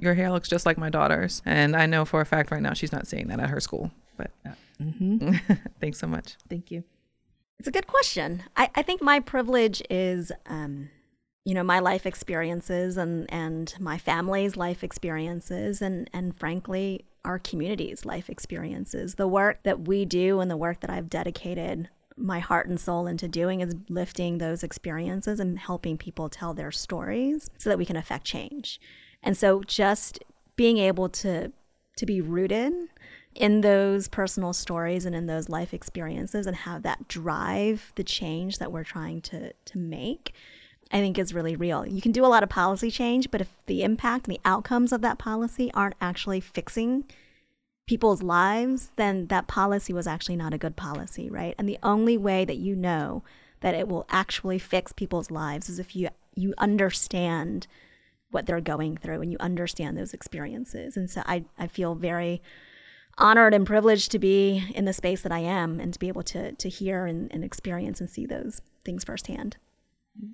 Your hair looks just like my daughter's, and I know for a fact right now she's not seeing that at her school. But uh, mm-hmm. thanks so much. Thank you. It's a good question. I, I think my privilege is, um, you know, my life experiences and, and my family's life experiences and, and frankly, our community's life experiences. The work that we do and the work that I've dedicated my heart and soul into doing is lifting those experiences and helping people tell their stories so that we can affect change. And so just being able to to be rooted in those personal stories and in those life experiences and have that drive the change that we're trying to to make I think is really real. You can do a lot of policy change, but if the impact and the outcomes of that policy aren't actually fixing people's lives, then that policy was actually not a good policy, right? And the only way that you know that it will actually fix people's lives is if you you understand what they're going through and you understand those experiences. And so I, I feel very honored and privileged to be in the space that I am and to be able to to hear and, and experience and see those things firsthand.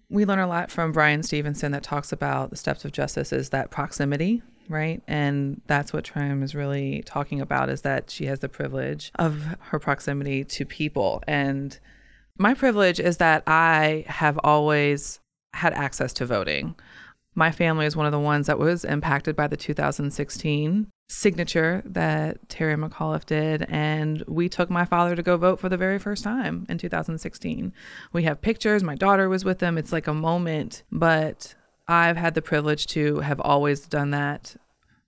We learn a lot from Bryan Stevenson that talks about the steps of justice is that proximity, right? And that's what Tram is really talking about is that she has the privilege of her proximity to people. And my privilege is that I have always had access to voting. My family is one of the ones that was impacted by the 2016 signature that Terry McAuliffe did. And we took my father to go vote for the very first time in 2016. We have pictures. My daughter was with them. It's like a moment. But I've had the privilege to have always done that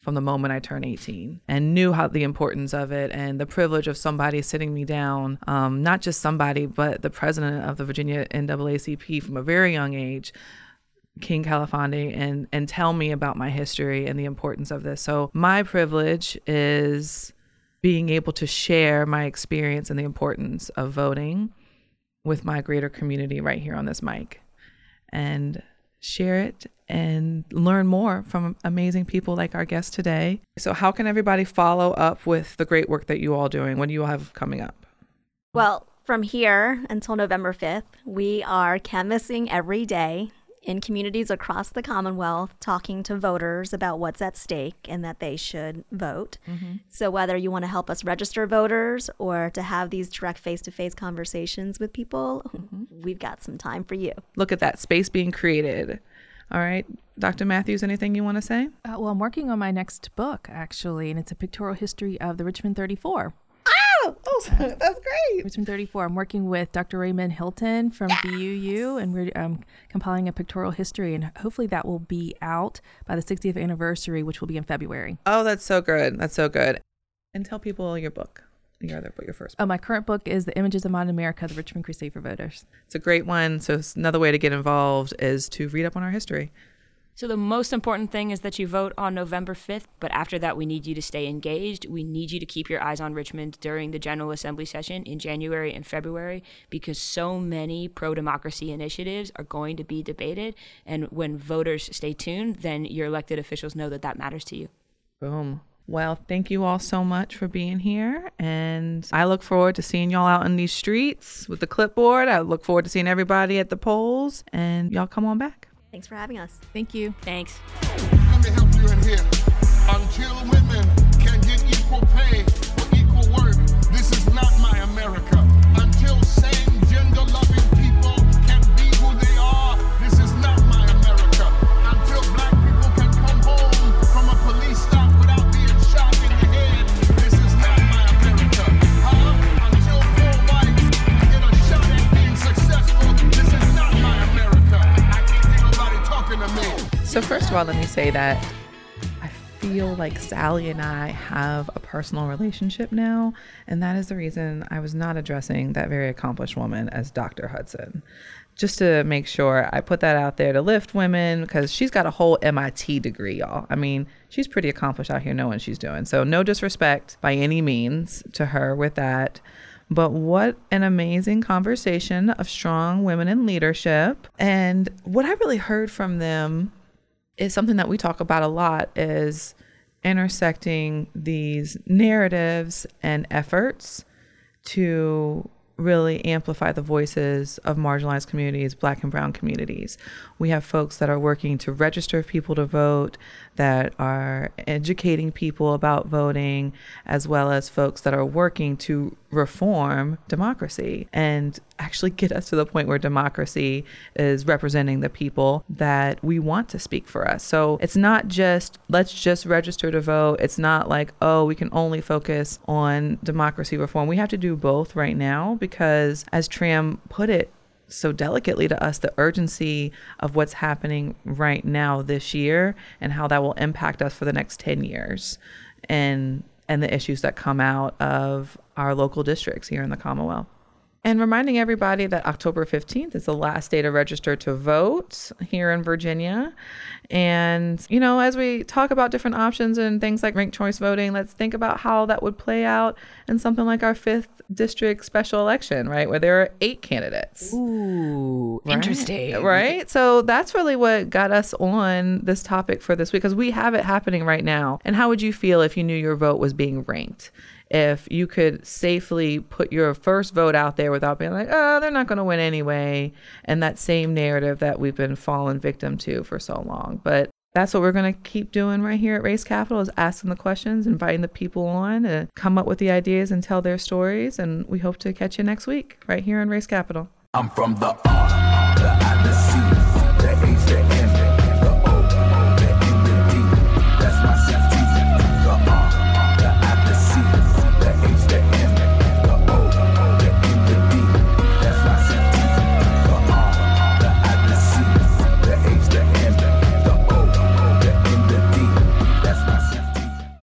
from the moment I turned 18 and knew how the importance of it and the privilege of somebody sitting me down, um, not just somebody, but the president of the Virginia NAACP from a very young age, King Khalfani, and, and tell me about my history and the importance of this. So, my privilege is being able to share my experience and the importance of voting with my greater community right here on this mic and share it and learn more from amazing people like our guest today. So, how can everybody follow up with the great work that you all doing? What do you all have coming up? Well, from here until November 5th, we are canvassing every day in communities across the Commonwealth, talking to voters about what's at stake and that they should vote. So, whether you want to help us register voters or to have these direct face to face conversations with people, we've got some time for you. Look at that space being created. All right, Dr. Matthews, anything you want to say? Uh, well, I'm working on my next book, actually, and it's a pictorial history of the Richmond 34. Oh, that's great. Richmond 34. I'm working with Dr. Raymond Hylton from VUU, and we're um, compiling a pictorial history, and hopefully that will be out by the 60th anniversary, which will be in February. Oh, that's so good. That's so good. And tell people your book, your other book, your first book. Oh, my current book is The Images of Modern America, the Richmond Crusade for Voters. It's a great one. So, another way to get involved is to read up on our history. So the most important thing is that you vote on November 5th, but after that we need you to stay engaged. We need you to keep your eyes on Richmond during the General Assembly session in January and February because so many pro-democracy initiatives are going to be debated and when voters stay tuned, then your elected officials know that that matters to you. Boom. Well, thank you all so much for being here. And I look forward to seeing y'all out in these streets with the clipboard. I look forward to seeing everybody at the polls. And y'all come on back. Thanks for having us. Thank you. Thanks. Let me help you in here. Until women can get equal pay So, first of all, let me say that I feel like Sally and I have a personal relationship now. And that is the reason I was not addressing that very accomplished woman as Dr. Hudson. Just to make sure I put that out there to lift women because she's got a whole MIT degree, y'all. I mean, she's pretty accomplished out here knowing she's doing. So, no disrespect by any means to her with that. But what an amazing conversation of strong women in leadership. And what I really heard from them is something that we talk about a lot is intersecting these narratives and efforts to really amplify the voices of marginalized communities, black and brown communities. We have folks that are working to register people to vote, that are educating people about voting, as well as folks that are working to reform democracy and actually get us to the point where democracy is representing the people that we want to speak for us. So it's not just let's just register to vote. It's not like, oh, we can only focus on democracy reform. We have to do both right now because, as Tram put it, so delicately to us the urgency of what's happening right now this year and how that will impact us for the next 10 years and and the issues that come out of our local districts here in the Commonwealth. And reminding everybody that October 15th is the last day to register to vote here in Virginia. And, you know, as we talk about different options and things like ranked choice voting, let's think about how that would play out in something like our fifth district special election, right? Where there are eight candidates. Ooh, Right? interesting. Right? So that's really what got us on this topic for this week because we have it happening right now. And how would you feel if you knew your vote was being ranked? If you could safely put your first vote out there without being like, oh, they're not going to win anyway. And that same narrative that we've been fallen victim to for so long. But that's what we're going to keep doing right here at Race Capital is asking the questions, inviting the people on to come up with the ideas and tell their stories. And we hope to catch you next week right here on Race Capital. I'm from the